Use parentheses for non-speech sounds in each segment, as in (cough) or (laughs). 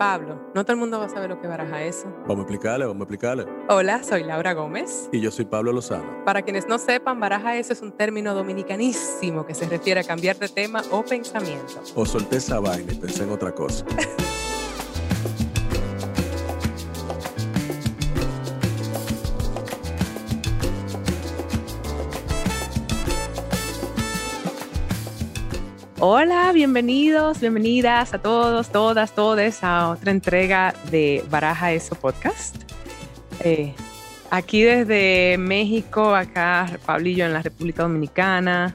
Pablo, no todo el mundo va a saber lo que baraja eso. Vamos a explicarle, vamos a explicarle. Hola, soy Laura Gómez. Y yo soy Pablo Lozano. Para quienes no sepan, baraja eso es un término dominicanísimo que se refiere a cambiar de tema o pensamiento. O solté esa vaina y pensé en otra cosa. (laughs) Hola, bienvenidos, bienvenidas a todos, todas, todes a otra entrega de Baraja Eso Podcast. Eh, aquí desde México, acá Pablillo en la República Dominicana.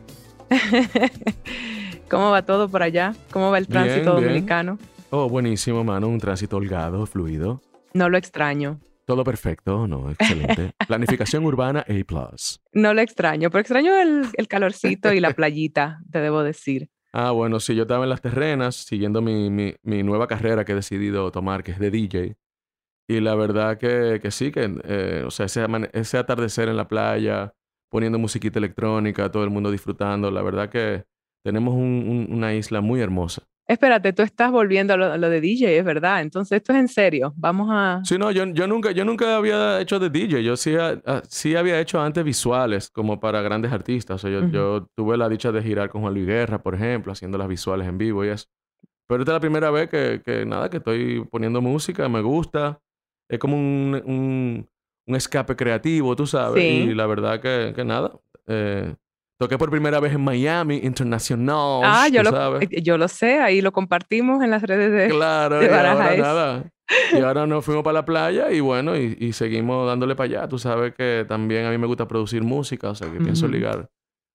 (laughs) ¿Cómo va todo por allá? ¿Cómo va el tránsito Bien, bien. dominicano? Oh, buenísimo, mano. Un tránsito holgado, fluido. No lo extraño. Todo perfecto, ¿no? Excelente. (laughs) Planificación urbana A+. No lo extraño, pero extraño el, el calorcito y la (laughs) playita, te debo decir. Ah, bueno, sí, yo estaba en las terrenas siguiendo mi, mi, nueva carrera que he decidido tomar, que es de DJ. Y la verdad que, que sí, que, eh, o sea, ese, ese atardecer en la playa, poniendo musiquita electrónica, todo el mundo disfrutando, la verdad que tenemos un- un- una isla muy hermosa. Espérate, tú estás volviendo a lo, a lo de DJ, es verdad. Entonces, esto es en serio. Vamos a... Sí, no, yo, yo, nunca, yo nunca había hecho de DJ. Yo sí, ha- ah, sí había hecho antes visuales, como para grandes artistas. O sea, yo, Ujú. yo tuve la dicha de girar con Juan Luis Guerra, por ejemplo, haciendo las visuales en vivo y eso. Pero esta es la primera vez que, que nada, que estoy poniendo música, me gusta. Es como un, un, un escape creativo, tú sabes. Sí. Y la verdad que, que nada. eh, toqué por primera vez en Miami, internacional. Ah, yo lo, sabes. eh, yo lo sé, ahí lo compartimos en las redes de... Claro, de y ahora nada. Y ahora nos (laughs) fuimos para la playa y bueno, y, y seguimos dándole para allá. Tú sabes que también a mí me gusta producir música, o sea que pienso Ujú. ligar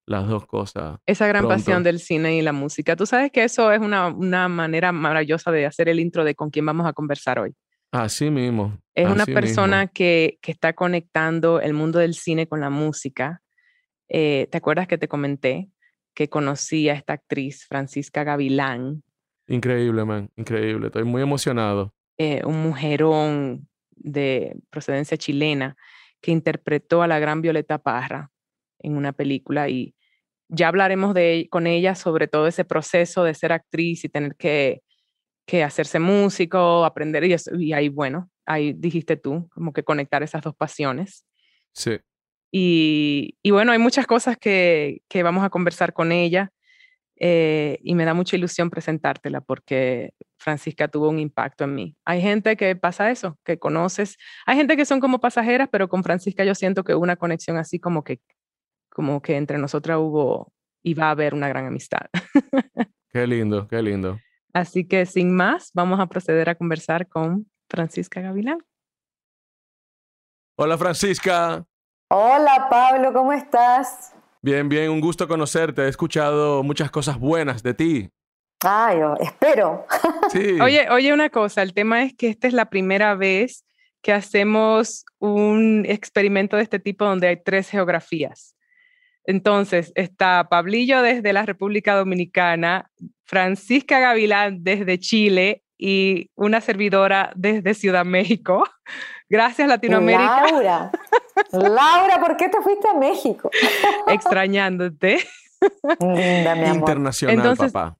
las dos cosas. Esa gran pronto. pasión del cine y la música. Tú sabes que eso es una, una manera maravillosa de hacer el intro de con quién vamos a conversar hoy. Así mismo. Es una así persona mismo. que, que está conectando el mundo del cine con la música. Eh, ¿Te acuerdas que te comenté que conocí a esta actriz, Francisca Gavilán, Increíble, man. Increíble. Estoy muy emocionado. eh, un mujerón de procedencia chilena que interpretó a la gran Violeta Parra en una película y ya hablaremos de, con ella sobre todo ese proceso de ser actriz y tener que, que hacerse músico, aprender y, eso, y ahí, bueno, ahí dijiste tú, como que conectar esas dos pasiones. Sí. Y, y bueno, hay muchas cosas que, que vamos a conversar con ella eh, y me da mucha ilusión presentártela porque Francisca tuvo un impacto en mí. Hay gente que pasa eso, que conoces, hay gente que son como pasajeras, pero con Francisca yo siento que hubo una conexión así como que, como que entre nosotras hubo y va a haber una gran amistad. (laughs) Qué lindo, qué lindo. Así que sin más, vamos a proceder a conversar con Francisca Gavilán. Hola, Francisca. Hola Pablo, ¿cómo estás? Bien, bien, un gusto conocerte. He escuchado muchas cosas buenas de ti. Ay, yo espero. Sí. (laughs) Oye, oye, una cosa, el tema es que esta es la primera vez que hacemos un experimento de este tipo donde hay tres geografías. Entonces, está Pablillo desde la República Dominicana, Francisca Gavilán desde Chile y una servidora desde Ciudad México. Gracias, Latinoamérica, Laura. Laura, ¿por qué te fuiste a México? (laughs) extrañándote, Linda, mi amor. Internacional, Entonces- papá.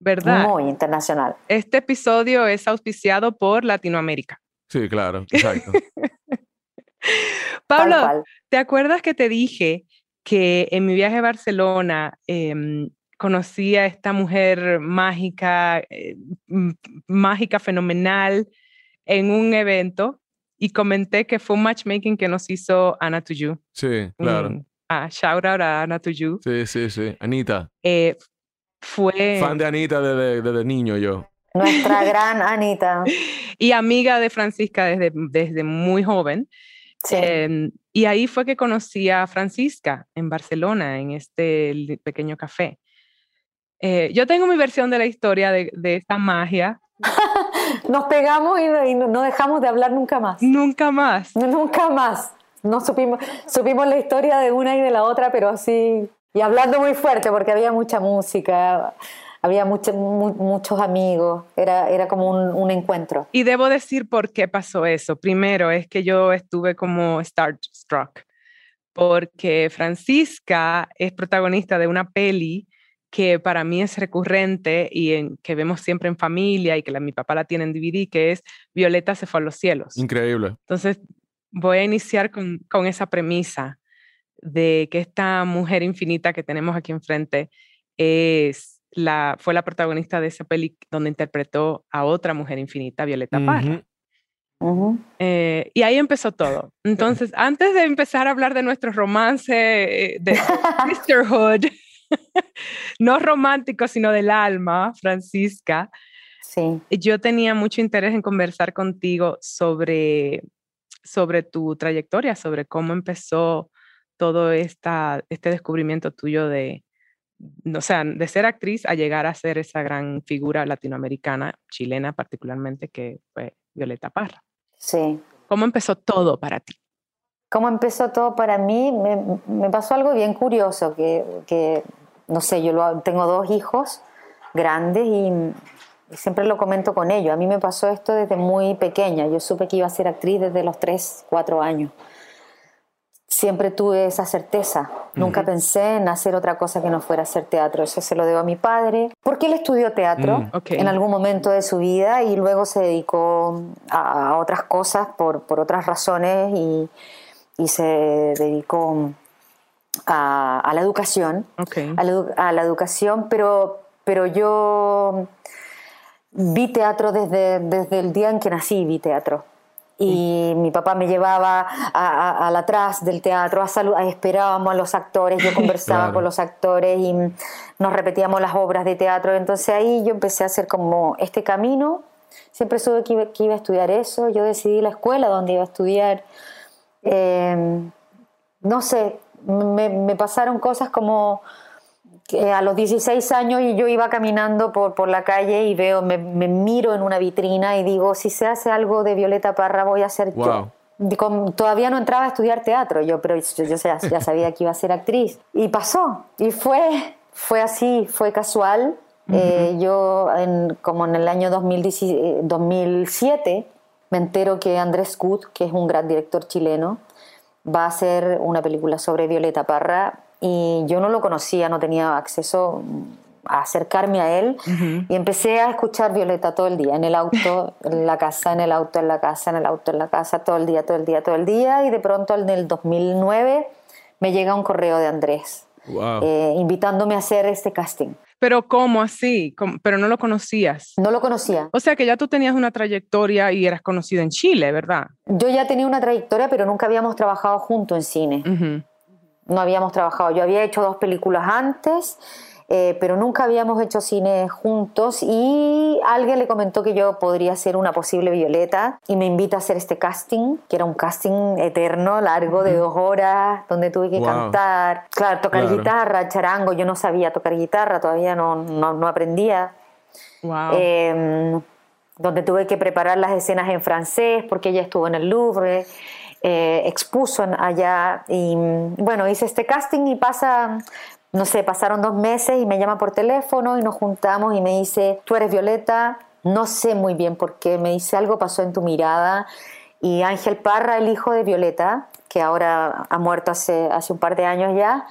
¿verdad? Muy internacional. Este episodio es auspiciado por Latinoamérica. Sí, claro, (laughs) exacto. Pablo, Tal. ¿Te acuerdas que te dije que en mi viaje a Barcelona em, conocí a esta mujer mágica, eh, mágica, fenomenal, en un evento y comenté que fue un matchmaking que nos hizo Ana Tuyu. Sí, claro. ah, shout out a Ana Tuyu. Sí, sí, sí. Anita. Eh, fue Fan de Anita desde, desde niño yo. Nuestra (laughs) gran Anita. y amiga de Francisca desde, desde muy joven. Sí. Em, y ahí fue que conocí a Francisca en Barcelona, en este pequeño café. Eh, yo tengo mi versión de la historia de, de esta magia. (laughs) Nos pegamos y, no- y no no dejamos de hablar nunca más. Nunca más. Nunca más. No supimos, supimos la historia de una y de la otra, pero así. Y hablando muy fuerte, porque había mucha música, había mucho- mu- muchos amigos, era, era como un, un encuentro. Y debo decir por qué pasó eso. Primero es que yo estuve como starstruck, porque Francisca es protagonista de una peli que para mí es recurrente y en, que vemos siempre en familia y que la, mi papá la tiene en DVD, que es Violeta se fue a los cielos. Increíble. Entonces, voy a iniciar con, con esa premisa de que esta mujer infinita que tenemos aquí enfrente es la, fue la protagonista de esa peli donde interpretó a otra mujer infinita, Violeta Parra. Eh, y ahí empezó todo. Entonces, antes de empezar a hablar de nuestro romance eh, de (laughs) sisterhood, (laughs) no romántico, sino del alma, Francisca, sí. yo tenía mucho interés en conversar contigo sobre, sobre tu trayectoria, sobre cómo empezó todo esta, este descubrimiento tuyo de, o sea, de ser actriz a llegar a ser esa gran figura latinoamericana, chilena particularmente, que fue Violeta Parra. Sí. ¿Cómo empezó todo para ti? ¿Cómo empezó todo para mí? Me, pasó algo bien curioso, que, no sé, yo tengo dos hijos grandes y, siempre lo comento con ellos. A mí me pasó esto desde muy pequeña. Yo supe que iba a ser actriz desde los 3, 4 años siempre tuve esa certeza. Nunca pensé en hacer otra cosa que no fuera hacer teatro. Eso se lo debo a mi padre, porque él estudió teatro Mm. en algún momento de su vida y luego se dedicó a, otras cosas por, por otras razones y, y, se dedicó a, a la educación. Okay. A, la, a, la, educación, pero, pero yo vi teatro desde, desde el día en que nací, vi teatro y mi papá me llevaba al atrás del teatro, a esperábamos a los actores, yo (coughs) conversaba claro. con los actores y nos repetíamos las obras de teatro, entonces ahí yo empecé a hacer como este camino, siempre supe que iba, que iba a estudiar eso, yo decidí la escuela donde iba a estudiar, eh, no sé, me, me pasaron cosas como a los 16 años yo iba caminando por, por la calle y veo, me, me, miro en una vitrina y digo, si se hace algo de Violeta Parra voy a ser wow. yo. Todavía no entraba a estudiar teatro, yo, pero yo, yo ya, ya, sabía que iba a ser actriz. Y pasó, y fue, fue así, fue casual. Uh -huh. eh, yo, en, como en el año 2007, me entero que Andrés Gut, que es un gran director chileno, va a hacer una película sobre Violeta Parra y yo no lo conocía, no tenía acceso a acercarme a él uh -huh. y empecé a escuchar Violeta todo el día, en el auto, (laughs) en la casa, en el auto, en la casa, en el auto, en la casa, todo el día, todo el día, todo el día y de pronto en el 2009 me llega un correo de Andrés wow. eh, invitándome a hacer este casting. Pero ¿cómo así? ¿Cómo? Pero no lo conocías. No lo conocía. O sea que ya tú tenías una trayectoria y eras conocido en Chile, ¿verdad? Yo ya tenía una trayectoria, pero nunca habíamos trabajado juntos en cine. Uh -huh. No habíamos trabajado. Yo había hecho dos películas antes, eh, pero nunca habíamos hecho cine juntos y alguien le comentó que yo podría ser una posible Violeta y me invita a hacer este casting, que era un casting eterno, largo, de dos horas, donde tuve que Wow. cantar, claro, tocar Claro. guitarra, charango, yo no sabía tocar guitarra, todavía no, no, no aprendía. Wow. Eh, donde tuve que preparar las escenas en francés porque ella estuvo en el Louvre, eh, expuso allá y bueno, hice este casting y pasa, no sé, pasaron dos meses y me llama por teléfono y nos juntamos y me dice, tú eres Violeta, no sé muy bien por qué, me dice algo pasó en tu mirada y Ángel Parra, el hijo de Violeta, que ahora ha muerto hace, hace un par de años ya,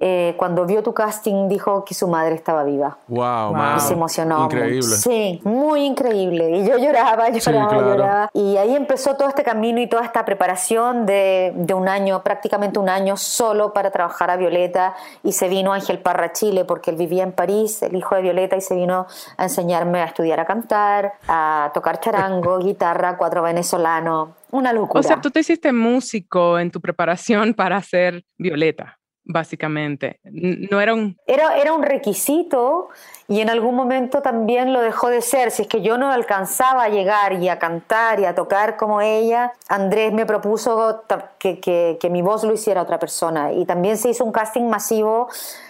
eh, cuando vio tu casting dijo que su madre estaba viva. Wow, Wow. Y se emocionó. Increíble. mucho. Sí, muy increíble. Y yo lloraba, (laughs) lloraba, claro. lloraba. Y ahí empezó todo este camino y toda esta preparación de, de un año, prácticamente un año solo para trabajar a Violeta. Y se vino Ángel Parra a Chile porque él vivía en París, el hijo de Violeta, y se vino a enseñarme a estudiar a cantar, a tocar charango, (laughs) guitarra, cuatro venezolano. Una locura. O sea, tú te hiciste músico en tu preparación para ser Violeta, básicamente. No era un... Era, era un requisito y en algún momento también lo dejó de ser. Si es que yo no alcanzaba a llegar y a cantar y a tocar como ella, Andrés me propuso que, que- que mi voz lo hiciera otra persona. Y también se hizo un casting masivo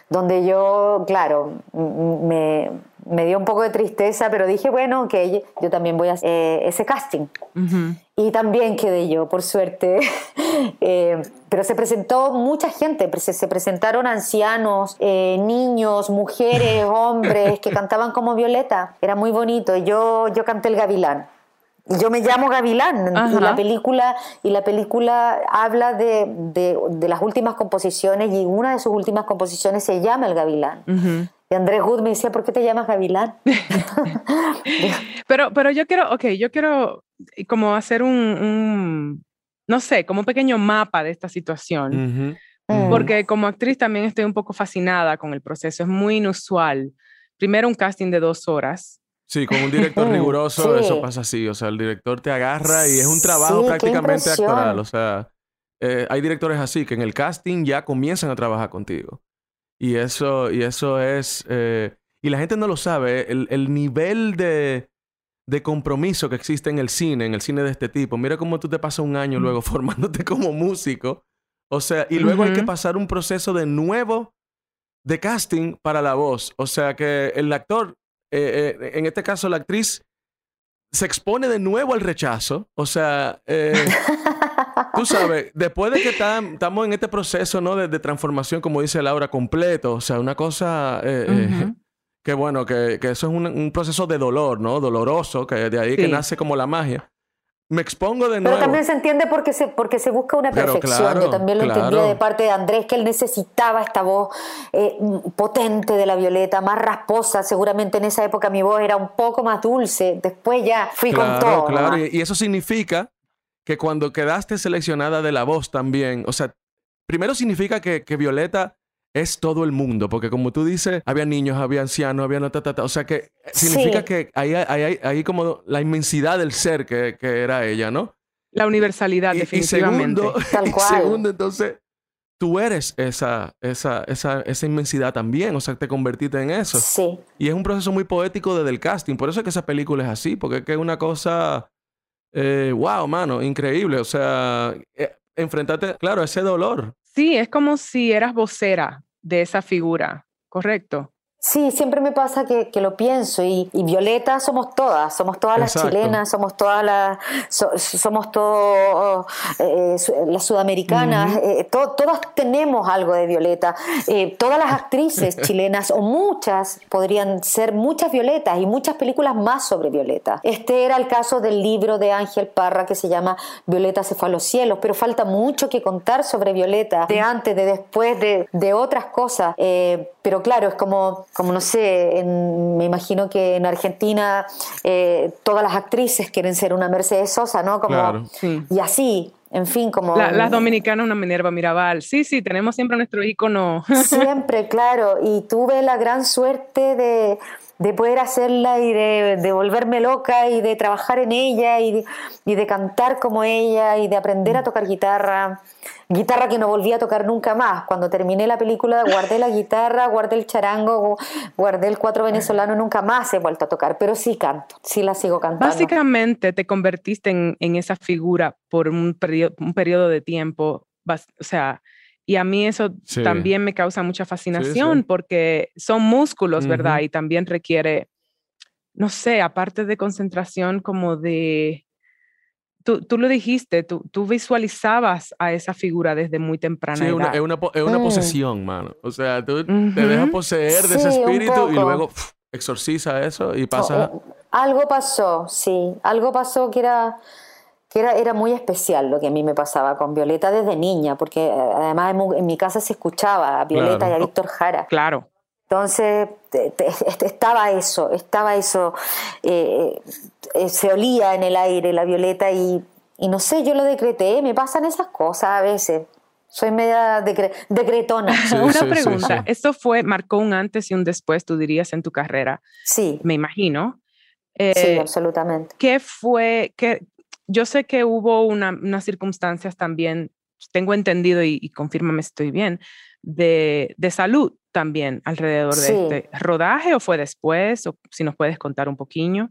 donde yo, claro, me, me dio un poco de tristeza, pero dije, bueno, ok, yo también voy a hacer eh, ese casting. Y también quedé yo, por suerte. (laughs) Eh, pero se presentó mucha gente, se, se presentaron ancianos, eh, niños, mujeres, (laughs) hombres que cantaban como Violeta. Era muy bonito. Yo, yo canté el Gavilán. Yo me llamo Gavilán y la película y la película habla de, de- de las últimas composiciones y una de sus últimas composiciones se llama El Gavilán. Y Andrés Good me decía, ¿por qué te llamas Gavilán? (laughs) (laughs) pero, pero yo quiero, ok, yo quiero como hacer un, no sé, como un pequeño mapa de esta situación. Mm. Porque como actriz también estoy un poco fascinada con el proceso, es muy inusual. Primero un casting de dos horas. Sí, con un director riguroso eso pasa así, o sea, el director te agarra y es un trabajo prácticamente actoral, o sea, eh, hay directores así que en el casting ya comienzan a trabajar contigo. Y eso, y eso es... Eh, y la gente no lo sabe, el, el nivel de, de, compromiso que existe en el cine, en el cine de este tipo. Mira cómo tú te pasas un año luego (laughs) formándote como músico. O sea, y luego hay que pasar un proceso de nuevo de casting para la voz. O sea, que el actor, eh, eh, en este caso la actriz, se expone de nuevo al rechazo. O sea, (laughs) Tú sabes, después de que estamos en este proceso ¿no? de, transformación, como dice Laura, completo, o sea, una cosa eh, eh, (laughs) que bueno, que, eso es un, proceso de dolor, ¿no? Doloroso, que de ahí que nace como la magia. Me expongo de nuevo. Pero también se entiende porque se, porque se busca una perfección. Yo también lo entendía de parte de Andrés, que él necesitaba esta voz eh, potente de la Violeta, más rasposa. Seguramente en esa época mi voz era un poco más dulce. Después ya fui con todo. Claro, y eso significa que cuando quedaste seleccionada de la voz también, o sea, primero significa que, Violeta es todo el mundo, porque como tú dices, había niños, había ancianos, había no, o sea que significa que ahí hay, como la inmensidad del ser que, era ella, ¿no? La universalidad, definitivamente. (laughs) Y segundo, Tal cual. segundo, entonces, tú eres esa, esa, esa, esa inmensidad también, o sea, te convertiste en eso. Sí. Y es un proceso muy poético desde el casting, por eso es que esa película es así, porque es que es una cosa eh, wow, mano, increíble. O sea, eh, enfrentarte, claro, ese dolor. Sí, es como si eras vocera de esa figura, ¿correcto? Sí, siempre me pasa que, lo pienso y, Violeta somos todas, somos todas las chilenas, somos todas las, somos todas eh, las sudamericanas, eh, todas tenemos algo de Violeta. Eh, todas las actrices (laughs) chilenas o muchas podrían ser muchas Violetas y muchas películas más sobre Violeta. Este era el caso del libro de Ángel Parra que se llama Violeta se fue a los cielos, pero falta mucho que contar sobre Violeta, de antes, de después, de, de otras cosas. pero claro, es como como no sé, me imagino que en Argentina eh, todas las actrices quieren ser una Mercedes Sosa, ¿no? Como, Y así, en fin, como... las dominicanas una Minerva Mirabal. Sí, sí, tenemos siempre nuestro ícono. (laughs) Siempre, claro. Y tuve la gran suerte de, de poder hacerla y de, volverme loca y de trabajar en ella y y de cantar como ella y de aprender a tocar guitarra guitarra que no volví a tocar nunca más. Cuando terminé la película guardé la guitarra, guardé el charango, guardé el cuatro venezolano, nunca más he vuelto a tocar, pero sí canto, sí la sigo cantando. Básicamente te convertiste en, en esa figura por un periodo, un periodo de tiempo, o sea, y a mí eso también me causa mucha fascinación porque son músculos, ¿verdad? Y también requiere, no sé, aparte de concentración, como de tú, lo dijiste, tú, tú, visualizabas a esa figura desde muy temprana sí, edad. es una, es una mm. posesión, mano. O sea, tú te dejas poseer de ese espíritu y luego exorciza eso y pasa... algo pasó, sí. Algo pasó que era que era, era muy especial lo que a mí me pasaba con Violeta desde niña, porque eh, además en, mi casa se escuchaba a Violeta y a Víctor Jara. Claro. Entonces estaba eso, estaba eso, eh, eh, se olía en el aire la violeta y, no sé, yo lo decreté, me pasan esas cosas a veces. Soy media decretona. Una pregunta, ¿esto fue, marcó un antes y un después, tú dirías, en tu carrera? Sí. Me imagino. sí, eh, absolutamente. ¿Qué fue, que yo sé que hubo unas circunstancias también, tengo entendido y, y confírmame si estoy bien, de, de salud también alrededor de este rodaje o fue después, o si nos puedes contar un poquillo.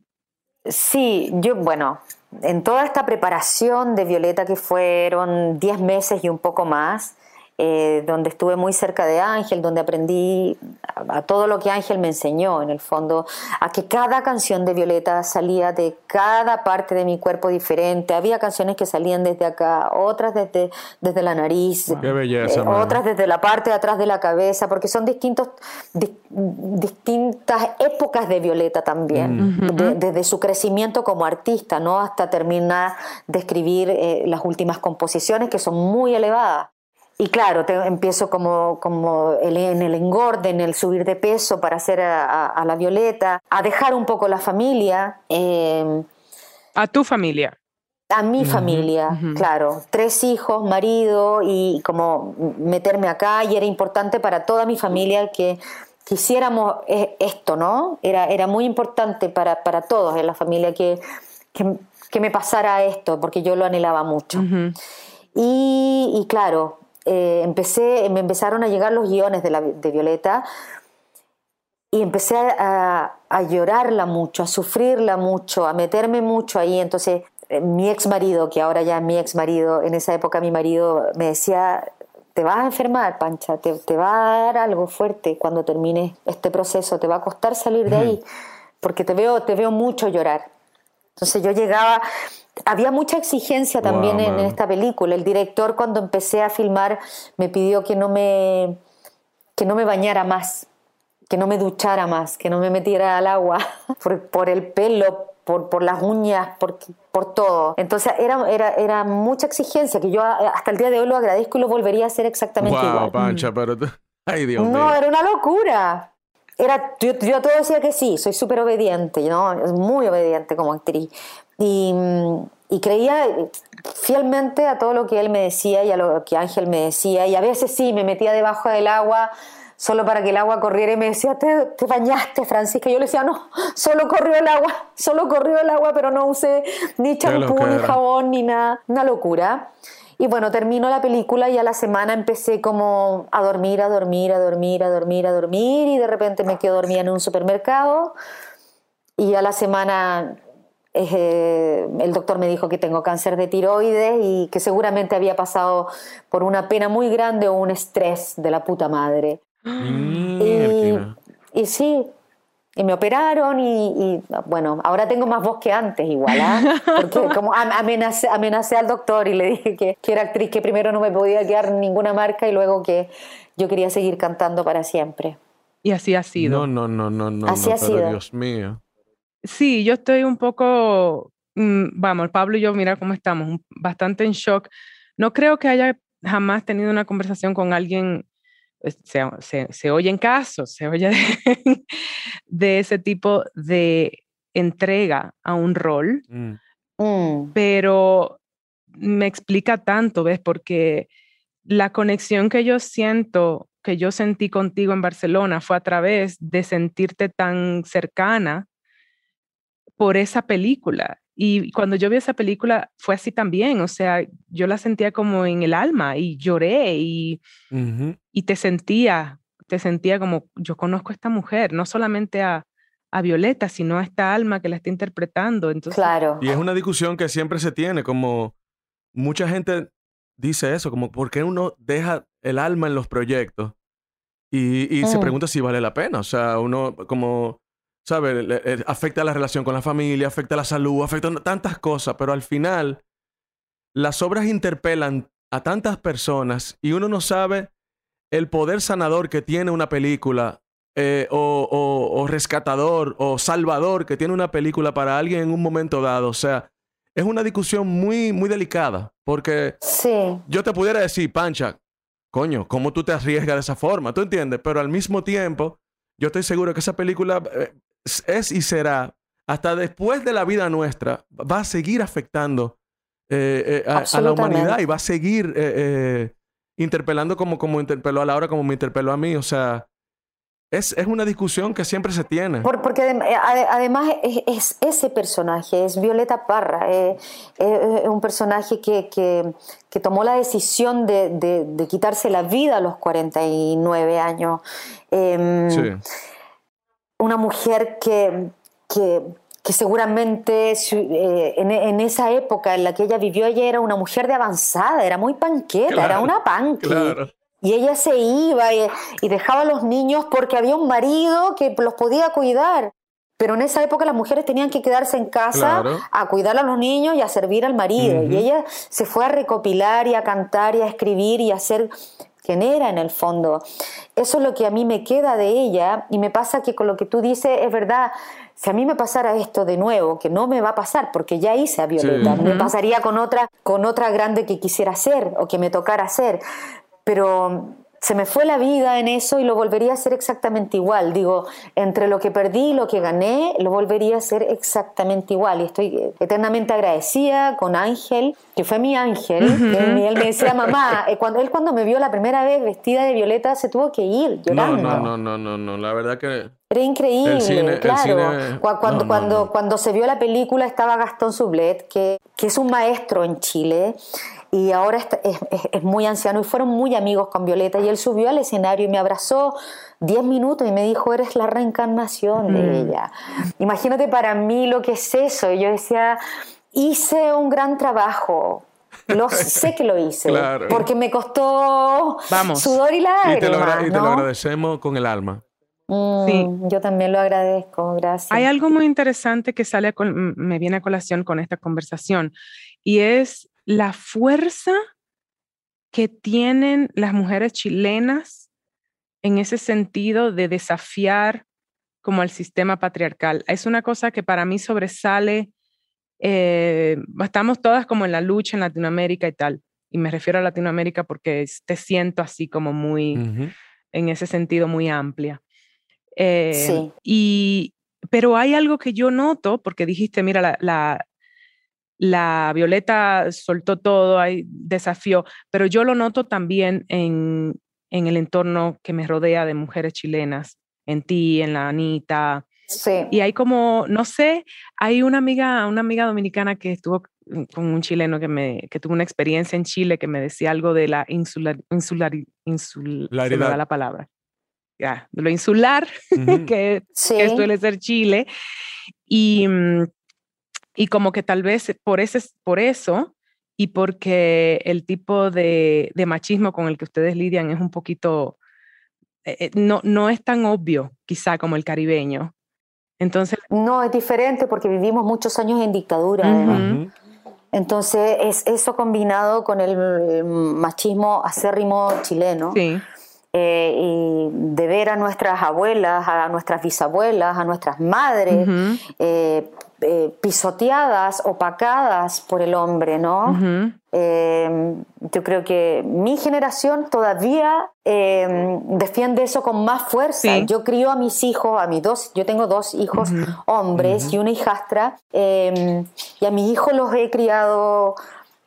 Sí, yo, bueno, en toda esta preparación de Violeta que fueron 10 meses y un poco más, eh, donde estuve muy cerca de Ángel, donde aprendí a, todo lo que Ángel me enseñó, en el fondo, a que cada canción de Violeta salía de cada parte de mi cuerpo diferente. Había canciones que salían desde acá, otras desde, desde la nariz, eh, otras desde la parte de atrás de la cabeza, porque son distintos, distintas épocas de Violeta también, mm. desde su crecimiento como artista, ¿no? hasta terminar de escribir eh, las últimas composiciones que son muy elevadas. Y claro, empiezo como, como en el engorde, en el subir de peso para hacer a, la Violeta, a dejar un poco la familia. Em, a tu familia. A mi familia, claro. Tres hijos, marido y como meterme acá y era importante para toda mi familia que quisiéramos e, esto, ¿no? Era, era muy importante para, para todos en la familia que, que, me pasara esto, porque yo lo anhelaba mucho. y, y, claro, eh, empecé, me empezaron a llegar los guiones de, la, de Violeta y empecé a, a, llorarla mucho, a sufrirla mucho, a meterme mucho ahí. Entonces, eh, mi ex marido, que ahora ya mi ex marido, en esa época mi marido me decía, te vas a enfermar, Pancha, te, te va a dar algo fuerte cuando termines este proceso, te va a costar salir de ahí, porque te veo, te veo mucho llorar. Entonces yo llegaba, había mucha exigencia también en, esta película. El director cuando empecé a filmar me pidió que no me, que no me bañara más, que no me duchara más, que no me metiera al agua (laughs) por, el pelo, por, por, las uñas, por, por todo. Entonces era, era, era, mucha exigencia que yo hasta el día de hoy lo agradezco y lo volvería a hacer exactamente igual. Pancha, pero... (laughs) Ay, Dios no, era una locura. Era, yo, yo todo decía que sí, soy súper obediente, ¿no? muy obediente como actriz. Y, y creía fielmente a todo lo que él me decía y a lo que Ángel me decía. Y a veces sí, me metía debajo del agua solo para que el agua corriera y me decía, te, te bañaste, Francisca. Y yo le decía, no, solo corrió el agua, solo corrió el agua, pero no usé ni champú, ni jabón, ni nada. Una locura. Y bueno, terminó la película y a la semana empecé como a dormir, a dormir, a dormir, a dormir, a dormir. Y de repente me quedo dormida en un supermercado. Y a la semana eh, el doctor me dijo que tengo cáncer de tiroides y que seguramente había pasado por una pena muy grande o un estrés de la puta madre. (gasps) y, sí, y me operaron y, bueno, ahora tengo más voz que antes igual, ¿ah? porque (laughs) como amenacé, amenacé, al doctor y le dije que, que, era actriz, que primero no me podía quedar ninguna marca y luego que yo quería seguir cantando para siempre. Y así ha sido. No, no, no, no, no. Así ha sido. Dios mío. Sí, yo estoy un poco, mm, vamos, Pablo y yo, mira cómo estamos, bastante en shock. No creo que haya jamás tenido una conversación con alguien, pues, se, se, oyen casos, se oye (laughs) de, ese tipo de entrega a un rol, mm. Mm. pero me explica tanto, ¿ves? Porque la conexión que yo siento, que yo sentí contigo en Barcelona, fue a través de sentirte tan cercana por esa película. Y cuando yo vi esa película fue así también, o sea, yo la sentía como en el alma y lloré y, y te sentía, te sentía como, yo conozco a esta mujer, no solamente a, a Violeta, sino a esta alma que la está interpretando. Entonces, claro. Y es una discusión que siempre se tiene, como mucha gente dice eso, como, ¿por qué uno deja el alma en los proyectos? Y, y se mm. pregunta si vale la pena, o sea, uno como ¿sabes? Afecta la relación con la familia, afecta la salud, afecta tantas cosas, pero al final las obras interpelan a tantas personas y uno no sabe el poder sanador que tiene una película eh, o, rescatador o salvador que tiene una película para alguien en un momento dado. O sea, es una discusión muy, muy delicada porque sí. yo te pudiera decir, Pancha, coño, ¿cómo tú te arriesgas de esa forma? ¿Tú entiendes? Pero al mismo tiempo, yo estoy seguro que esa película eh, es y será, hasta después de la vida nuestra, va a seguir afectando eh, eh, a, la humanidad y va a seguir eh, interpelando como, como interpeló a Laura, como me interpeló a mí. O sea, es, es una discusión que siempre se tiene. porque además es, ese personaje, es Violeta Parra, es un personaje que, que, que, tomó la decisión de, de, quitarse la vida a los 49 años. Em, sí una mujer que, que, seguramente eh, en, esa época en la que ella vivió, ella era una mujer de avanzada, era muy panqueta, era una panque. Y ella se iba y, dejaba a los niños porque había un marido que los podía cuidar. Pero en esa época las mujeres tenían que quedarse en casa a cuidar a los niños y a servir al marido. Y ella se fue a recopilar y a cantar y a escribir y a hacer quién era en el fondo. Eso es lo que a mí me queda de ella y me pasa que con lo que tú dices es verdad. Si a mí me pasara esto de nuevo, que no me va a pasar porque ya hice a Violeta, me pasaría con otra, con otra grande que quisiera ser o que me tocara ser. pero se me fue la vida en eso y lo volvería a hacer exactamente igual. Digo, entre lo que perdí y lo que gané, lo volvería a hacer exactamente igual. Y estoy eternamente agradecida con Ángel, que fue mi ángel. él, me decía, mamá, eh, cuando, él cuando me vio la primera vez vestida de violeta se tuvo que ir llorando. No, no, no, no, no, la verdad que... Era increíble, claro. cuando, cuando, cuando se vio la película estaba Gastón Sublet, que, que es un maestro en Chile y ahora es, muy anciano y fueron muy amigos con Violeta y él subió al escenario y me abrazó 10 minutos y me dijo, eres la reencarnación de mm. ella. Imagínate para mí lo que es eso. Y yo decía, hice un gran trabajo. Lo (laughs) sé que lo hice, porque me costó sudor y lágrimas. Y te lo, y te lo agradecemos con el alma. Mm, sí. Yo también lo agradezco, gracias. Hay algo muy interesante que sale me viene a colación con esta conversación y es la fuerza que tienen las mujeres chilenas en ese sentido de desafiar como al sistema patriarcal. Es una cosa que para mí sobresale, eh, estamos todas como en la lucha en Latinoamérica y tal, y me refiero a Latinoamérica porque te siento así como muy, en ese sentido, muy amplia. Eh, sí. Y, pero hay algo que yo noto, porque dijiste, mira, la, la Violeta soltó todo, hay desafío, pero yo lo noto también en, el entorno que me rodea de mujeres chilenas, en ti, en la Anita. Sí. Y hay como, no sé, hay una amiga, una amiga dominicana que estuvo con un chileno que, me, que tuvo una experiencia en Chile que me decía algo de la insular, insular, insular la palabra. Ya, de lo insular (laughs) que, que, suele ser Chile. Y, mm, y como que tal vez por, ese, por eso y porque el tipo de, machismo con el que ustedes lidian es un poquito, eh, eh, no, no es tan obvio quizá como el caribeño. Entonces... No, es diferente porque vivimos muchos años en dictadura. Entonces, es eso combinado con el machismo acérrimo chileno. Sí. Eh, y de ver a nuestras abuelas, a nuestras bisabuelas, a nuestras madres, eh, pisoteadas, opacadas por el hombre, ¿no? Eh, yo creo que mi generación todavía eh, defiende eso con más fuerza. Yo crío a mis hijos, a mis dos, yo tengo dos hijos hombres y una hijastra, y a mis hijos los he criado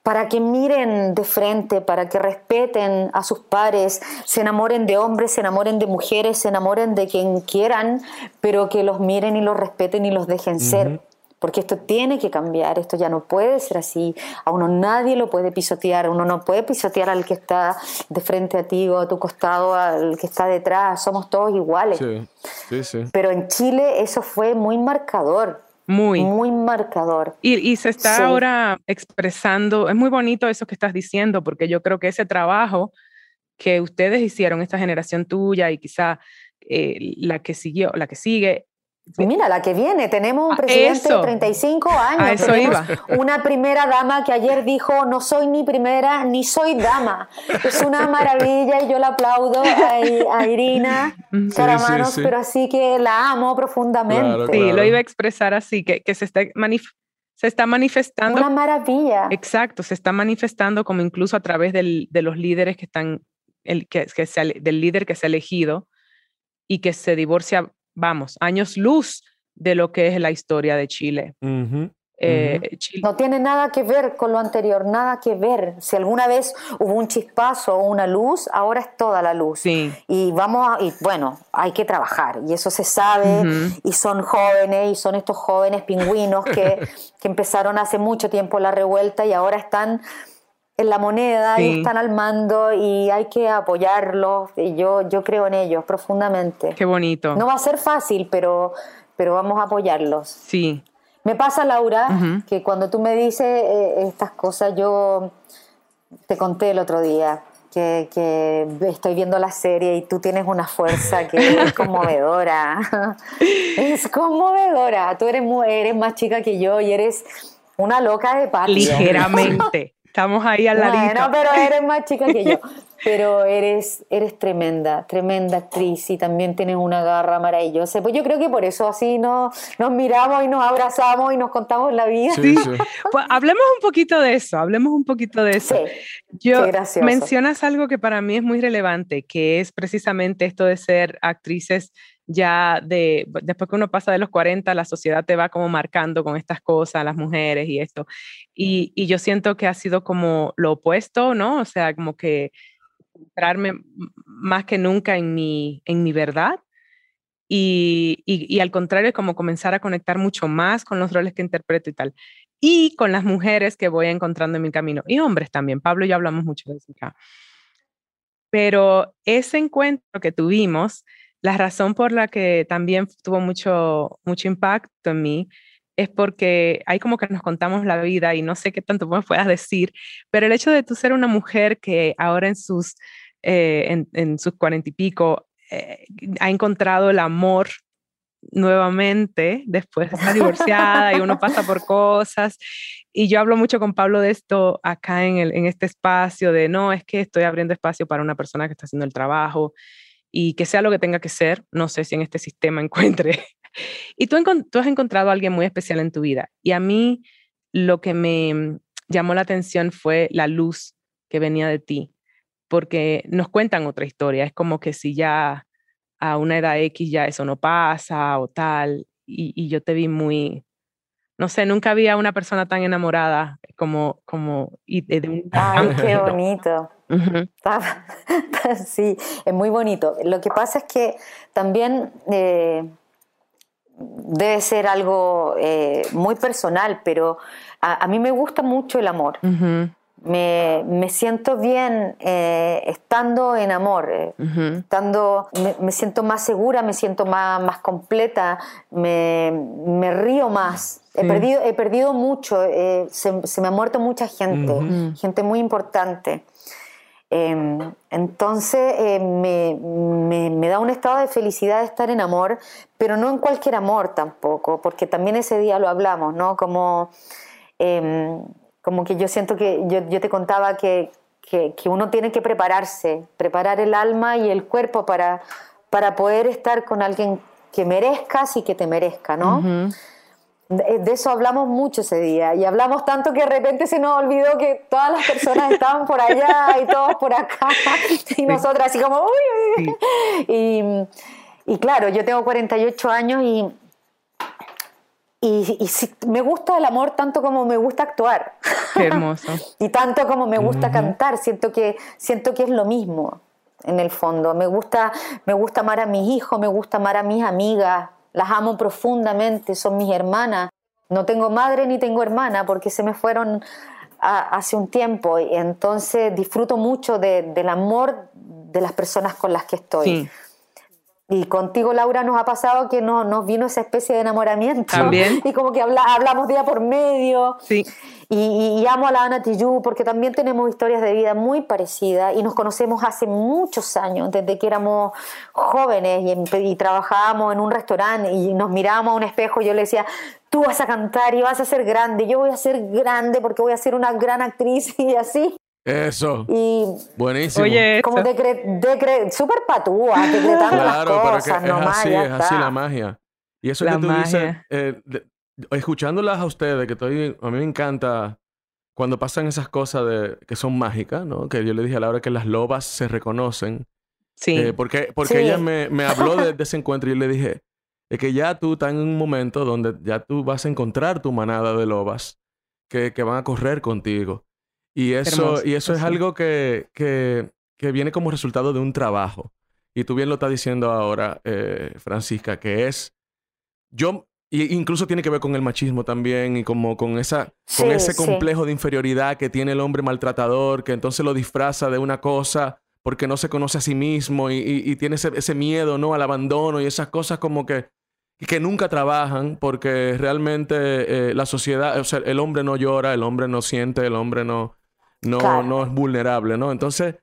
para que miren de frente, para que respeten a sus pares, se enamoren de hombres, se enamoren de mujeres, se enamoren de quien quieran, pero que los miren y los respeten y los dejen ser porque esto tiene que cambiar, esto ya no puede ser así, a uno nadie lo puede pisotear, uno no puede pisotear al que está de frente a ti o a tu costado, al que está detrás, somos todos iguales. Sí, sí, sí. Pero en Chile eso fue muy marcador. Muy. Muy marcador. Y, se está ahora expresando, es muy bonito eso que estás diciendo, porque yo creo que ese trabajo que ustedes hicieron, esta generación tuya y quizá eh, la que siguió, la que sigue, Mira, la que viene, tenemos un presidente de 35 años, tenemos una primera dama que ayer dijo, no soy ni primera ni soy dama. Es una (laughs) maravilla y yo la aplaudo a, Irina Caramanos, pero así que la amo profundamente. Sí, lo iba a expresar así, que, que se, está se está manifestando. Una maravilla. Exacto, se está manifestando como incluso a través del, de los líderes que están, el, que, que del líder que se ha elegido y que se divorcia vamos, años luz de lo que es la historia de Chile. Eh, no tiene nada que ver con lo anterior, nada que ver. Si alguna vez hubo un chispazo o una luz, ahora es toda la luz. Y vamos a, y bueno, hay que trabajar y eso se sabe y son jóvenes y son estos jóvenes pingüinos que, (laughs) que empezaron hace mucho tiempo la revuelta y ahora están en la moneda y están al mando y hay que apoyarlos. Y yo, yo creo en ellos profundamente. Qué bonito. No va a ser fácil, pero, pero vamos a apoyarlos. Sí. Me pasa, Laura, que cuando tú me dices eh, estas cosas, yo te conté el otro día que, que, estoy viendo la serie y tú tienes una fuerza que es (laughs) conmovedora. (laughs) es conmovedora. Tú eres, eres más chica que yo y eres una loca de patio. Ligeramente. (laughs) Estamos ahí al ladito. No, pero (laughs) eres más chica que yo. Pero eres, eres tremenda, tremenda actriz y también tienes una garra maravillosa. Pues yo creo que por eso así no, nos miramos y nos abrazamos y nos contamos la vida. Sí, (laughs) Pues hablemos un poquito de eso, hablemos un poquito de eso. yo mencionas algo que para mí es muy relevante, que es precisamente esto de ser actrices ya de, después que uno pasa de los 40, la sociedad te va como marcando con estas cosas, las mujeres y esto. Y, y yo siento que ha sido como lo opuesto, ¿no? O sea, como que centrarme más que nunca en mi, en mi verdad. Y, y, y, al contrario, como comenzar a conectar mucho más con los roles que interpreto y tal. Y con las mujeres que voy encontrando en mi camino. Y hombres también. Pablo y yo hablamos mucho de eso acá. Pero ese encuentro que tuvimos la razón por la que también tuvo mucho, mucho impacto en mí es porque hay como que nos contamos la vida y no sé qué tanto me puedas decir, pero el hecho de tú ser una mujer que ahora en sus, eh, en, cuarenta y pico eh, ha encontrado el amor nuevamente después de divorciada y uno pasa por cosas. Y yo hablo mucho con Pablo de esto acá en, el, en este espacio, de no, es que estoy abriendo espacio para una persona que está haciendo el trabajo y que sea lo que tenga que ser, no sé si en este sistema (laughs) encuentre. y tú, tú has encontrado a alguien muy especial en tu vida. Y a mí lo que me llamó la atención fue la luz que venía de ti, porque nos cuentan otra historia. Es como que si ya a una edad X ya eso no pasa o tal, y, yo te vi muy, no sé, nunca había una persona tan enamorada como, como, y de, (laughs) Ay, qué bonito. Sí, es muy bonito. Lo que pasa es que también eh, debe ser algo eh, muy personal, pero a, mí me gusta mucho el amor. me, siento bien eh, estando en amor, estando, me, siento más segura, me siento más, más completa, me, río más. He, perdido, he perdido mucho, se, se, me ha muerto mucha gente, gente muy importante. Em, entonces eh, me, da un estado de felicidad estar en amor, pero no en cualquier amor tampoco, porque también ese día lo hablamos, ¿no? Como, em, como que yo siento que yo, te contaba que, uno tiene que prepararse, preparar el alma y el cuerpo para, para poder estar con alguien que merezcas y que te merezca, ¿no? De eso hablamos mucho ese día y hablamos tanto que de repente se nos olvidó que todas las personas (laughs) estaban por allá y todos por acá (laughs) y nosotras así como uy, Y, y, claro, yo tengo 48 años y, y, me gusta el amor tanto como me gusta actuar. Qué hermoso. (laughs) y tanto como me gusta cantar, siento que, siento que es lo mismo en el fondo. Me gusta, me gusta amar a mis hijos, me gusta amar a mis amigas, las amo profundamente, son mis hermanas. No tengo madre ni tengo hermana porque se me fueron hace un tiempo y entonces disfruto mucho del amor de las personas con las que estoy. Y contigo, Laura, nos ha pasado que no, nos vino esa especie de enamoramiento. También. (laughs) Y como que hablamos día por medio. Sí. Y, amo a la Ana Tijoux porque también tenemos historias de vida muy parecidas y nos conocemos hace muchos años, desde que éramos jóvenes y, y trabajábamos en un restaurante y nos mirábamos a un espejo y yo le decía, tú vas a cantar y vas a ser grande, yo voy a ser grande porque voy a ser una gran actriz (laughs) y así. Eso. Y Buenísimo. Oye, como decre, decre, súper patúa, decretando claro, las cosas, pero es así, es así la magia. Y eso que tú dices, eh, escuchándolas a ustedes, que estoy, a mí me encanta cuando pasan esas cosas de, que son mágicas, ¿no? Que yo le dije a Laura que las lobas se reconocen. Sí. Eh, porque porque ella me, me habló (laughs) de, ese encuentro y yo le dije, es que ya tú estás en un momento donde ya tú vas a encontrar tu manada de lobas que, que van a correr contigo. Y eso, y eso es algo que, que, que, viene como resultado de un trabajo. Y tú bien lo estás diciendo ahora, eh, Francisca, que es, yo, y incluso tiene que ver con el machismo también y como con, esa, con ese complejo de inferioridad que tiene el hombre maltratador, que entonces lo disfraza de una cosa porque no se conoce a sí mismo y, y, tiene ese, ese, miedo, ¿no? Al abandono y esas cosas como que, que nunca trabajan porque realmente eh, la sociedad, o sea, el hombre no llora, el hombre no siente, el hombre no, no, no es vulnerable, ¿no? Entonces,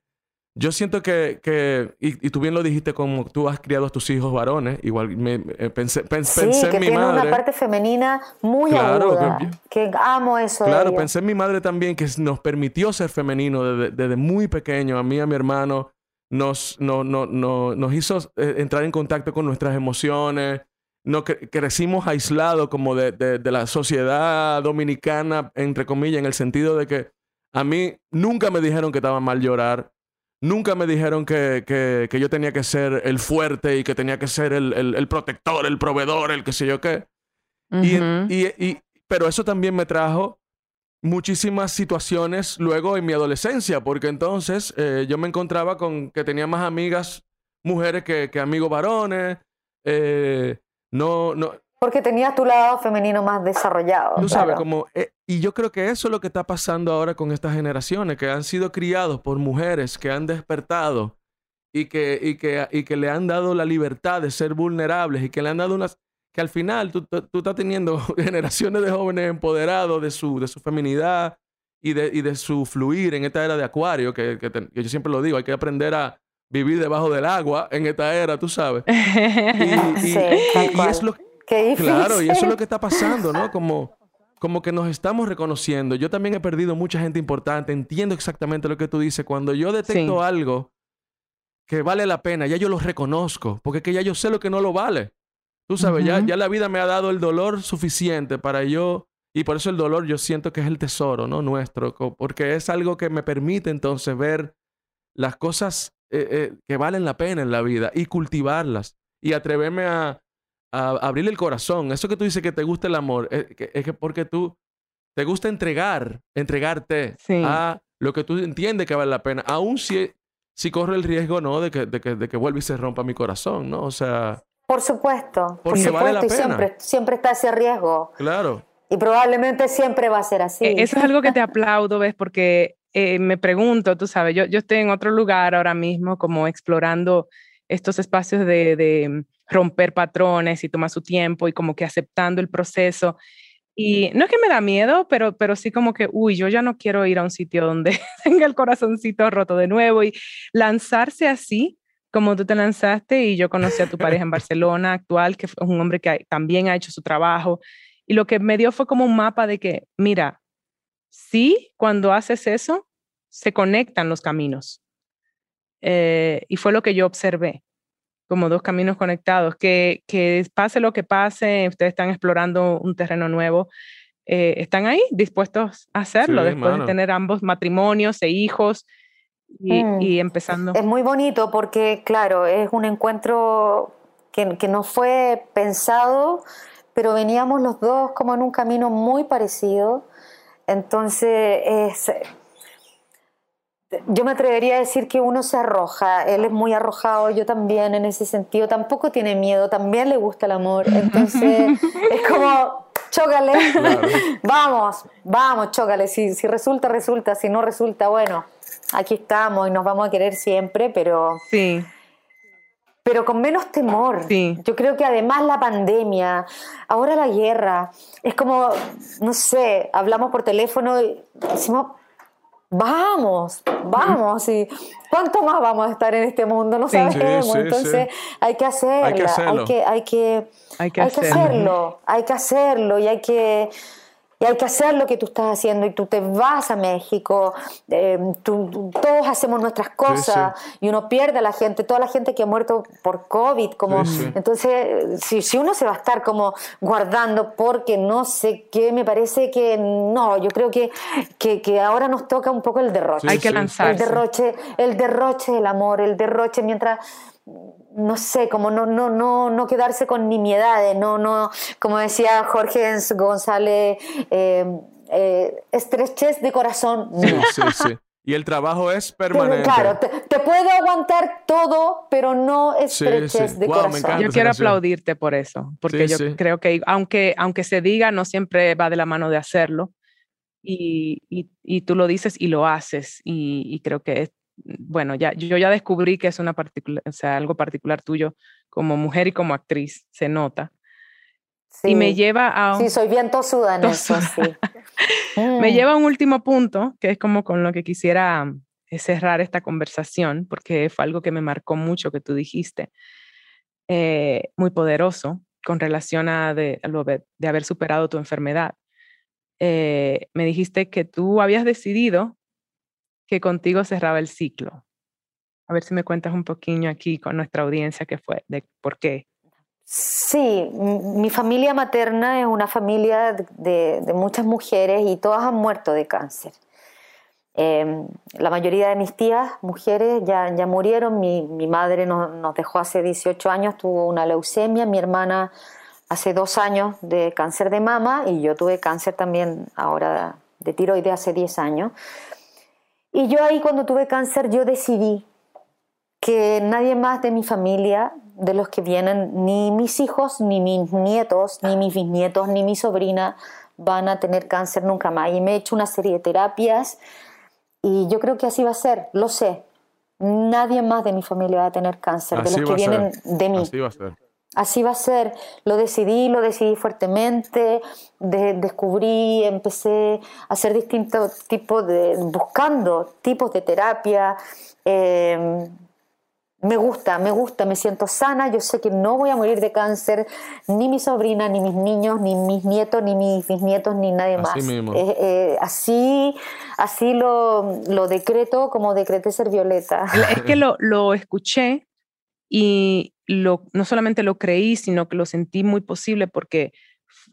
yo siento que, que y, tú bien lo dijiste, como tú has criado a tus hijos varones, igual me, pensé, pensé sí, que tiene una parte femenina muy aguda, que, amo eso Claro, pensé en mi madre también, que nos permitió ser femenino desde, muy pequeño, a mí y a mi hermano, nos, no, no, no, nos hizo eh, entrar en contacto con nuestras emociones, no crecimos aislados como de, de, de, la sociedad dominicana, entre comillas, en el sentido de que a mí nunca me dijeron que estaba mal llorar, Nunca me dijeron que, que, yo tenía que ser el fuerte y que tenía que ser el, el, protector, el proveedor, el qué sé yo qué. y, y, pero eso también me trajo muchísimas situaciones luego en mi adolescencia, porque entonces eh, yo me encontraba con que tenía más amigas mujeres que, que amigos varones. Eh, no, no, porque tenías tu lado femenino más desarrollado. Tú sabes, como, eh, y yo creo que eso es lo que está pasando ahora con estas generaciones, que han sido criados por mujeres que han despertado y que, y que, y que le han dado la libertad de ser vulnerables y que le han dado unas, que al final tú, tú, estás teniendo (laughs) generaciones de jóvenes empoderados de su, de su feminidad y de, y de su fluir en esta era de acuario, que, que, yo siempre lo digo, hay que aprender a vivir debajo del agua en esta era, tú sabes. (laughs) Y, sí, y es lo Claro, y eso es lo que está pasando, ¿no? Como, como que nos estamos reconociendo. Yo también he perdido mucha gente importante. Entiendo exactamente lo que tú dices. Cuando yo detecto algo que vale la pena, ya yo lo reconozco, porque que ya yo sé lo que no lo vale. Tú sabes, ya, ya la vida me ha dado el dolor suficiente para yo, y por eso el dolor yo siento que es el tesoro, ¿no? Nuestro, porque es algo que me permite entonces ver las cosas eh, eh, que valen la pena en la vida y cultivarlas y atreverme a, a abrirle el corazón. Eso que tú dices que te gusta el amor, es que, porque tú te gusta entregar, entregarte a lo que tú entiendes que vale la pena, aun si, si corre el riesgo, ¿no? De que, de que, de que vuelva y se rompa mi corazón, ¿no? O sea... Por supuesto, por supuesto, vale la y siempre, siempre está ese riesgo. Claro. Y probablemente siempre va a ser así. E, eso es algo que te aplaudo, ¿ves? Porque eh, me pregunto, tú sabes, yo, yo estoy en otro lugar ahora mismo como explorando estos espacios de, de romper patrones y toma su tiempo y como que aceptando el proceso. Y no es que me da miedo, pero, pero sí como que, uy, yo ya no quiero ir a un sitio donde (laughs) tenga el corazoncito roto de nuevo y lanzarse así como tú te lanzaste y yo conocí a tu pareja en (laughs) Barcelona actual, que es un hombre que también ha hecho su trabajo. Y lo que me dio fue como un mapa de que, mira, sí, cuando haces eso, se conectan los caminos. Eh, y fue lo que yo observé como dos caminos conectados, que, que pase lo que pase, ustedes están explorando un terreno nuevo, eh, están ahí dispuestos a hacerlo después de tener ambos matrimonios e hijos y, mm. y, empezando. Es muy bonito porque, claro, es un encuentro que, que no fue pensado, pero veníamos los dos como en un camino muy parecido. Entonces, es, yo me atrevería a decir que uno se arroja, él es muy arrojado, yo también en ese sentido, tampoco tiene miedo, también le gusta el amor, entonces (laughs) es como, chócale, (laughs) vamos, vamos, chócale, si, si resulta, resulta, si no resulta, bueno, aquí estamos y nos vamos a querer siempre, pero... Sí. Pero con menos temor. Sí. Yo creo que además la pandemia, ahora la guerra, es como, no sé, hablamos por teléfono y decimos, vamos, vamos, y cuánto más vamos a estar en este mundo, no sabemos, entonces hay que hacerla, hay que, hay que, hay que, hay que hacerlo, hay que hacerlo y hay que y hay que hacer lo que tú estás haciendo y tú te vas a México, eh, todos hacemos nuestras cosas y uno pierde a la gente, toda la gente que ha muerto por COVID, como entonces si, si, uno se va a estar como guardando porque no sé qué, me parece que no, yo creo que, que, que ahora nos toca un poco el derroche. hay que lanzarse. El derroche, el derroche del amor, el derroche mientras no sé, como no, no, no, no quedarse con nimiedades, no, no, como decía Jorge González, eh, eh, estrechez de corazón. Sí, sí, sí. Y el trabajo es permanente. claro, te, puedo aguantar todo, pero no estrechez de corazón. Yo quiero aplaudirte por eso, porque yo creo que aunque, aunque se diga, no siempre va de la mano de hacerlo. Y, y, y tú lo dices y lo haces. Y, y creo que es, bueno, ya, yo ya descubrí que es una particular, o sea, algo particular tuyo como mujer y como actriz, se nota. y me lleva a... Sí, soy bien tosuda en eso, sí. (laughs) me mm. lleva a un último punto, que es como con lo que quisiera cerrar esta conversación, porque fue algo que me marcó mucho que tú dijiste, eh, muy poderoso con relación a de, lo de, haber superado tu enfermedad. Eh, me dijiste que tú habías decidido que contigo cerraba el ciclo. A ver si me cuentas un poquito aquí con nuestra audiencia qué fue, de por qué. Sí, mi familia materna es una familia de, muchas mujeres y todas han muerto de cáncer. Em, la mayoría de mis tías, mujeres, ya, ya murieron. Mi, madre nos, dejó hace 18 años, tuvo una leucemia. Mi hermana hace dos años de cáncer de mama y yo tuve cáncer también ahora de tiroides hace 10 años. Y yo ahí cuando tuve cáncer yo decidí que nadie más de mi familia, de los que vienen, ni mis hijos, ni mis nietos, ni mis bisnietos, ni mi sobrina van a tener cáncer nunca más. Y me he hecho una serie de terapias y yo creo que así va a ser, lo sé. Nadie más de mi familia va a tener cáncer, de los que vienen de mí. Así va a ser. Así va a ser. Lo decidí, lo decidí fuertemente, descubrí, empecé a hacer distintos tipos de, buscando tipos de terapia. Eh, me gusta, me gusta, me siento sana, yo sé que no voy a morir de cáncer, ni mi sobrina, ni mis niños, ni mis nietos, ni mis bisnietos, ni nadie más. Eh, así, así lo, lo, decreto como decreté ser violeta. Es que lo, lo escuché y lo, no solamente lo creí, sino que lo sentí muy posible porque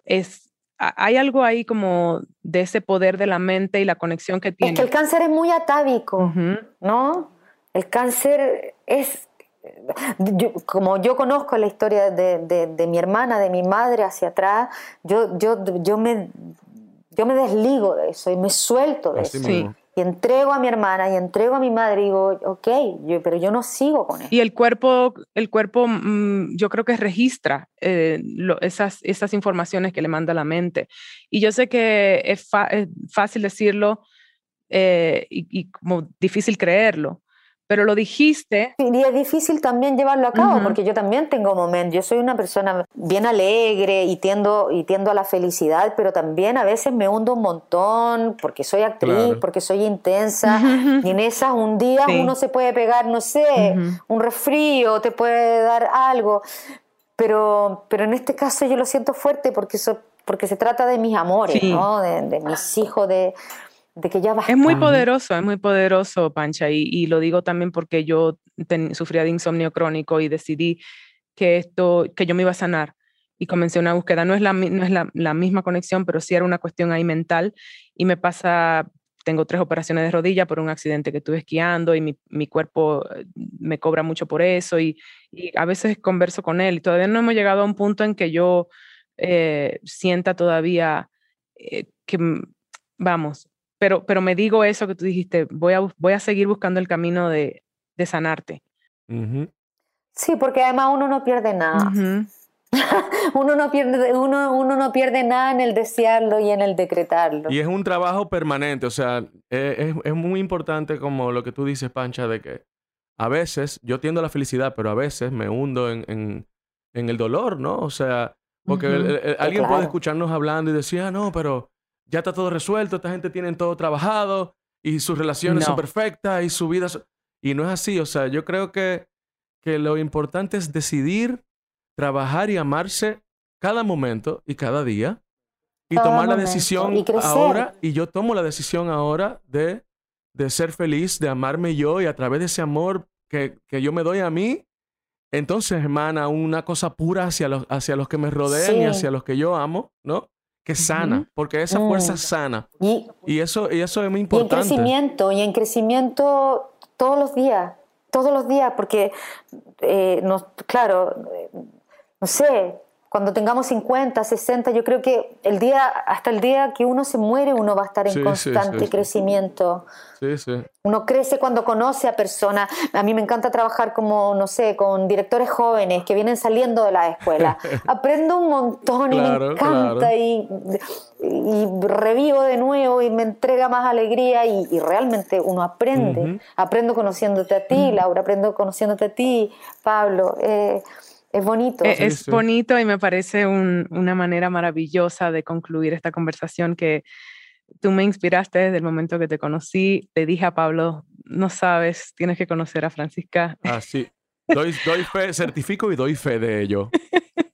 es, hay algo ahí como de ese poder de la mente y la conexión que tiene. Es que el cáncer es muy atávico, ¿no? El cáncer es, como yo conozco la historia de, mi hermana, de mi madre hacia atrás, yo, yo, yo, me, yo me desligo de eso y me suelto de eso. Y entrego a mi hermana y entrego a mi madre y digo, ok, pero yo no sigo con eso. Y el cuerpo, el cuerpo mm, yo creo que registra eh, esas, esas informaciones que le manda la mente. Y yo sé que es, fácil decirlo eh, y como difícil creerlo, pero lo dijiste. Y es difícil también llevarlo a cabo, porque yo también tengo momentos, yo soy una persona bien alegre y tiendo, y tiendo a la felicidad, pero también a veces me hundo un montón porque soy actriz, porque soy intensa, y en esas un día uno se puede pegar, no sé, un resfrío, te puede dar algo, pero, pero en este caso yo lo siento fuerte porque, eso, porque se trata de mis amores, ¿no? de, de mis hijos, de que ya Es muy poderoso, es muy poderoso, Pancha, y, lo digo también porque yo sufría de insomnio crónico y decidí que esto, que yo me iba a sanar y comencé una búsqueda. No es la, no es la, misma conexión, pero sí era una cuestión ahí mental y me pasa, tengo tres operaciones de rodilla por un accidente que tuve esquiando y mi, mi cuerpo eh, me cobra mucho por eso y, a veces converso con él y todavía no hemos llegado a un punto en que yo eh, sienta todavía eh, que, vamos, pero, pero me digo eso que tú dijiste, voy a, voy a seguir buscando el camino de, de sanarte. Sí, porque además uno no pierde nada. (laughs) uno, no pierde, uno, uno no pierde nada en el desearlo y en el decretarlo. Y es un trabajo permanente, o sea, e, es, es, muy importante como lo que tú dices, Pancha, de que a veces yo tiendo a la felicidad, pero a veces me hundo en, en, en el dolor, ¿no? O sea, porque alguien puede escucharnos hablando y decir, ah, no, pero ya está todo resuelto, esta gente tiene todo trabajado y sus relaciones son perfectas y su vida... Y no es así, o sea, yo creo que, que lo importante es decidir, trabajar y amarse cada momento y cada día y tomar la decisión ahora, y yo tomo la decisión ahora de, de ser feliz, de amarme yo y a través de ese amor que, que yo me doy a mí, entonces emana una cosa pura hacia los, hacia los que me rodean y hacia los que yo amo, ¿no? Que sana, porque esa fuerza mm. sana. Y, y, eso, y eso es muy importante. Y en crecimiento, y en crecimiento todos los días, todos los días, porque, eh, claro, eh, no sé, cuando tengamos 50, 60, yo creo que el día, hasta el día que uno se muere, uno va a estar en constante crecimiento. Sí, sí. Uno crece cuando conoce a personas. A mí me encanta trabajar como, no sé, con directores jóvenes que vienen saliendo de la escuela. (laughs) Aprendo un montón y me encanta y, revivo de nuevo y me entrega más alegría y, realmente uno aprende. Aprendo conociéndote a ti, Laura, aprendo conociéndote a ti, Pablo. Eh, es bonito. E, es, bonito y me parece una manera maravillosa de concluir esta conversación que tú me inspiraste desde el momento que te conocí. Te dije a Pablo no sabes, tienes que conocer a Francisca. Ah, sí. Doy, doy fe, certifico y doy fe de ello.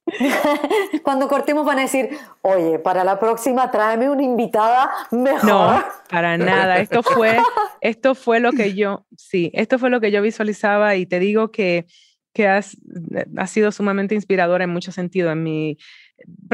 (laughs) Cuando cortemos van a decir, oye, para la próxima tráeme una invitada mejor. No, para nada. Esto fue, esto fue lo que yo, sí, esto fue lo que yo visualizaba y te digo que, que has, ha sido sumamente inspiradora en muchos sentidos. En mi,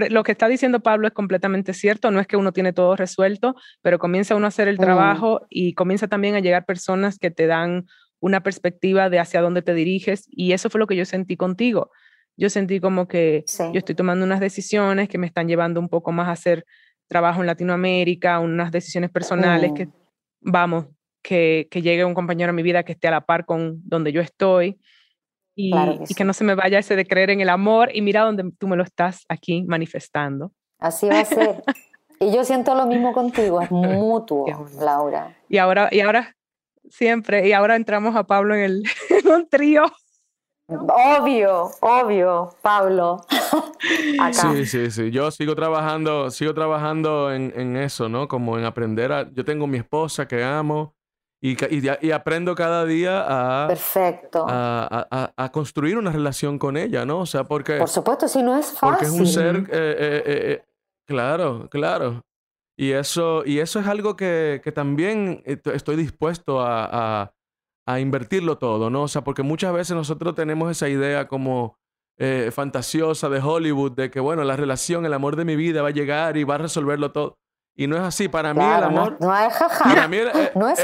lo que está diciendo Pablo es completamente cierto. No es que uno tiene todo resuelto, pero comienza uno a hacer el mm. trabajo y comienza también a llegar personas que te dan una perspectiva de hacia dónde te diriges y eso fue lo que yo sentí contigo yo sentí como que yo estoy tomando unas decisiones que me están llevando un poco más a hacer trabajo en Latinoamérica, unas decisiones personales que, mm. vamos, que, que, llegue un compañero a mi vida que esté a la par con donde yo estoy y que, y que no se me vaya ese de creer en el amor y mira donde tú me lo estás aquí manifestando. Así va a ser. (laughs) y yo siento lo mismo contigo, es mutuo, Laura. Y ahora, y ahora siempre, y ahora entramos a Pablo en, el, (laughs) en un trío Obvio, obvio, Pablo. (laughs) Sí, sí, sí. Yo sigo trabajando, sigo trabajando en, eso, ¿no? Como en aprender a. Yo tengo mi esposa que amo y, y, aprendo cada día a. Perfecto. A, construir una relación con ella, ¿no? O sea, porque. Por supuesto, si no es fácil. Porque es un ser. Eh, eh, eh, claro, claro. Y eso, y eso es algo que, que también estoy dispuesto a a invertirlo todo, ¿no? O sea, porque muchas veces nosotros tenemos esa idea como eh, fantasiosa de Hollywood, de que, bueno, la relación, el amor de mi vida va a llegar y va a resolverlo todo. Y no es así. Para mí el amor... No, es jaja. Para mí (laughs) no es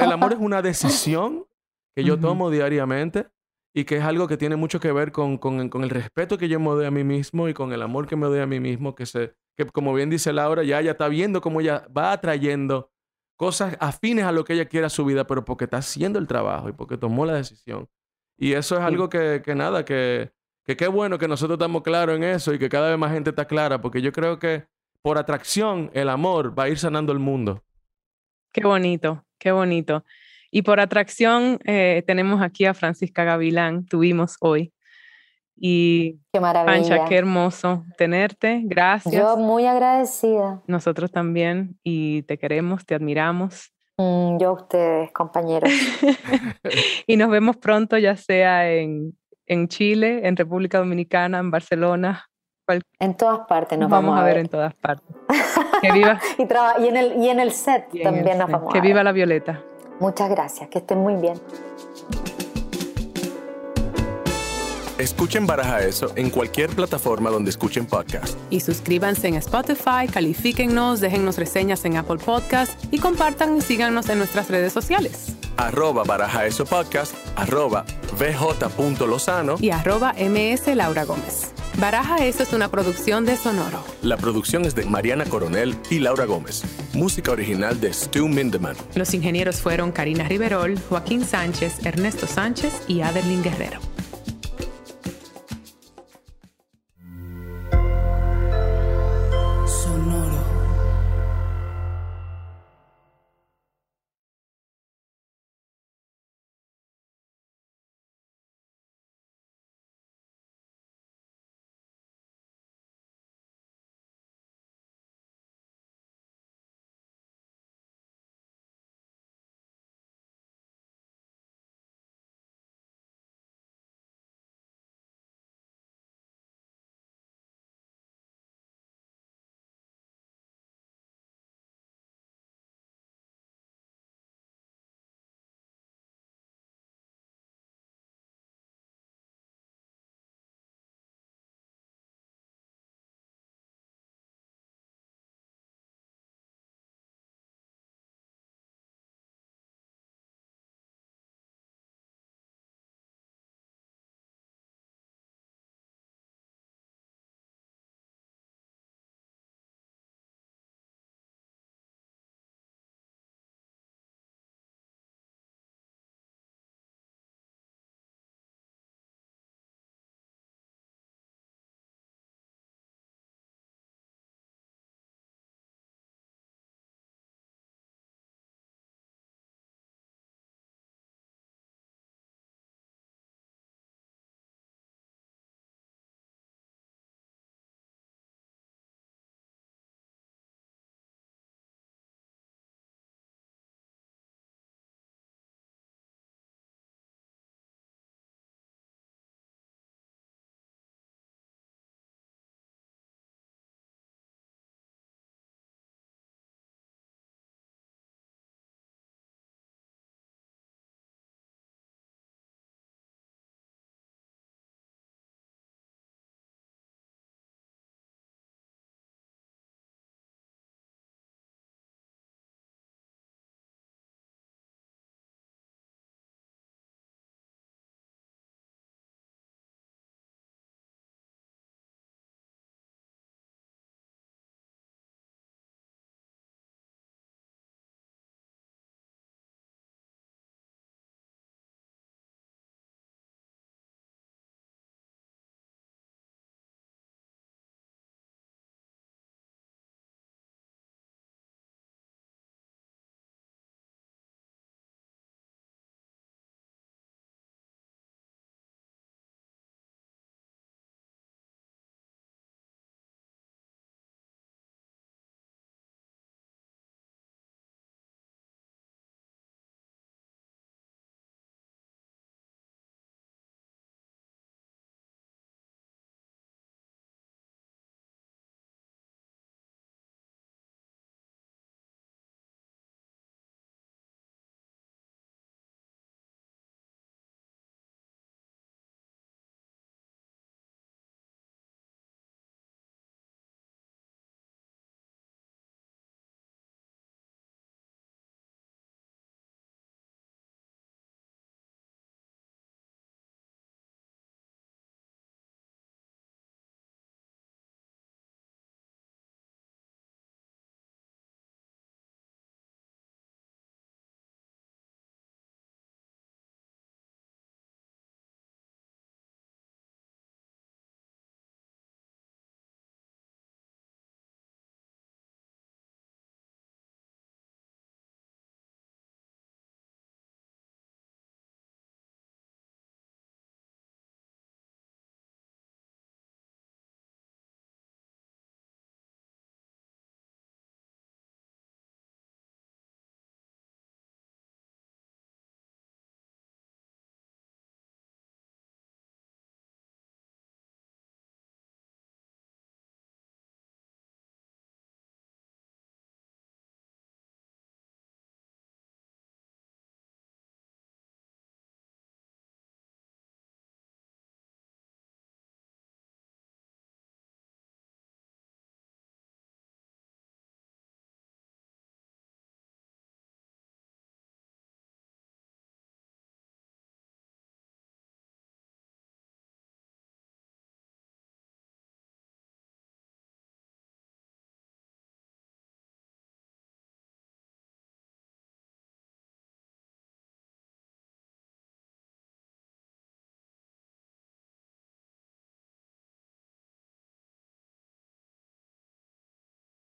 El, amor es una decisión que yo tomo diariamente y que es algo que tiene mucho que ver con, con, con, el respeto que yo me doy a mí mismo y con el amor que me doy a mí mismo, que, se, que como bien dice Laura, ya ella está viendo cómo ella va atrayendo cosas afines a lo que ella quiera a su vida, pero porque está haciendo el trabajo y porque tomó la decisión. Y eso es algo que, que nada, que, que qué bueno que nosotros estamos claros en eso y que cada vez más gente está clara, porque yo creo que por atracción el amor va a ir sanando el mundo. Qué bonito, qué bonito. Y por atracción eh, tenemos aquí a Francisca Gavilán, tuvimos hoy. Y qué maravilla. Pancha, qué hermoso tenerte. Gracias. Yo muy agradecida. Nosotros también y te queremos, te admiramos. Mm, yo a ustedes, compañeros. (laughs) (laughs) y nos vemos pronto, ya sea en, en, Chile, en República Dominicana, en Barcelona. En todas partes nos vamos, a ver. en todas partes. (laughs) Que viva. y, en el, y en el set también nos vamos Que viva la Violeta. Muchas gracias, que estén muy bien. Escuchen Baraja Eso en cualquier plataforma donde escuchen podcast. Y suscríbanse en Spotify, califíquennos, déjennos reseñas en Apple Podcast y compartan y síganos en nuestras redes sociales. Arroba Baraja Eso Podcast, arroba bj.lozano y arroba ms Laura Gómez. Baraja Eso es una producción de Sonoro. La producción es de Mariana Coronel y Laura Gómez. Música original de Stu Mindeman. Los ingenieros fueron Karina Riverol, Joaquín Sánchez, Ernesto Sánchez y Adelín Guerrero.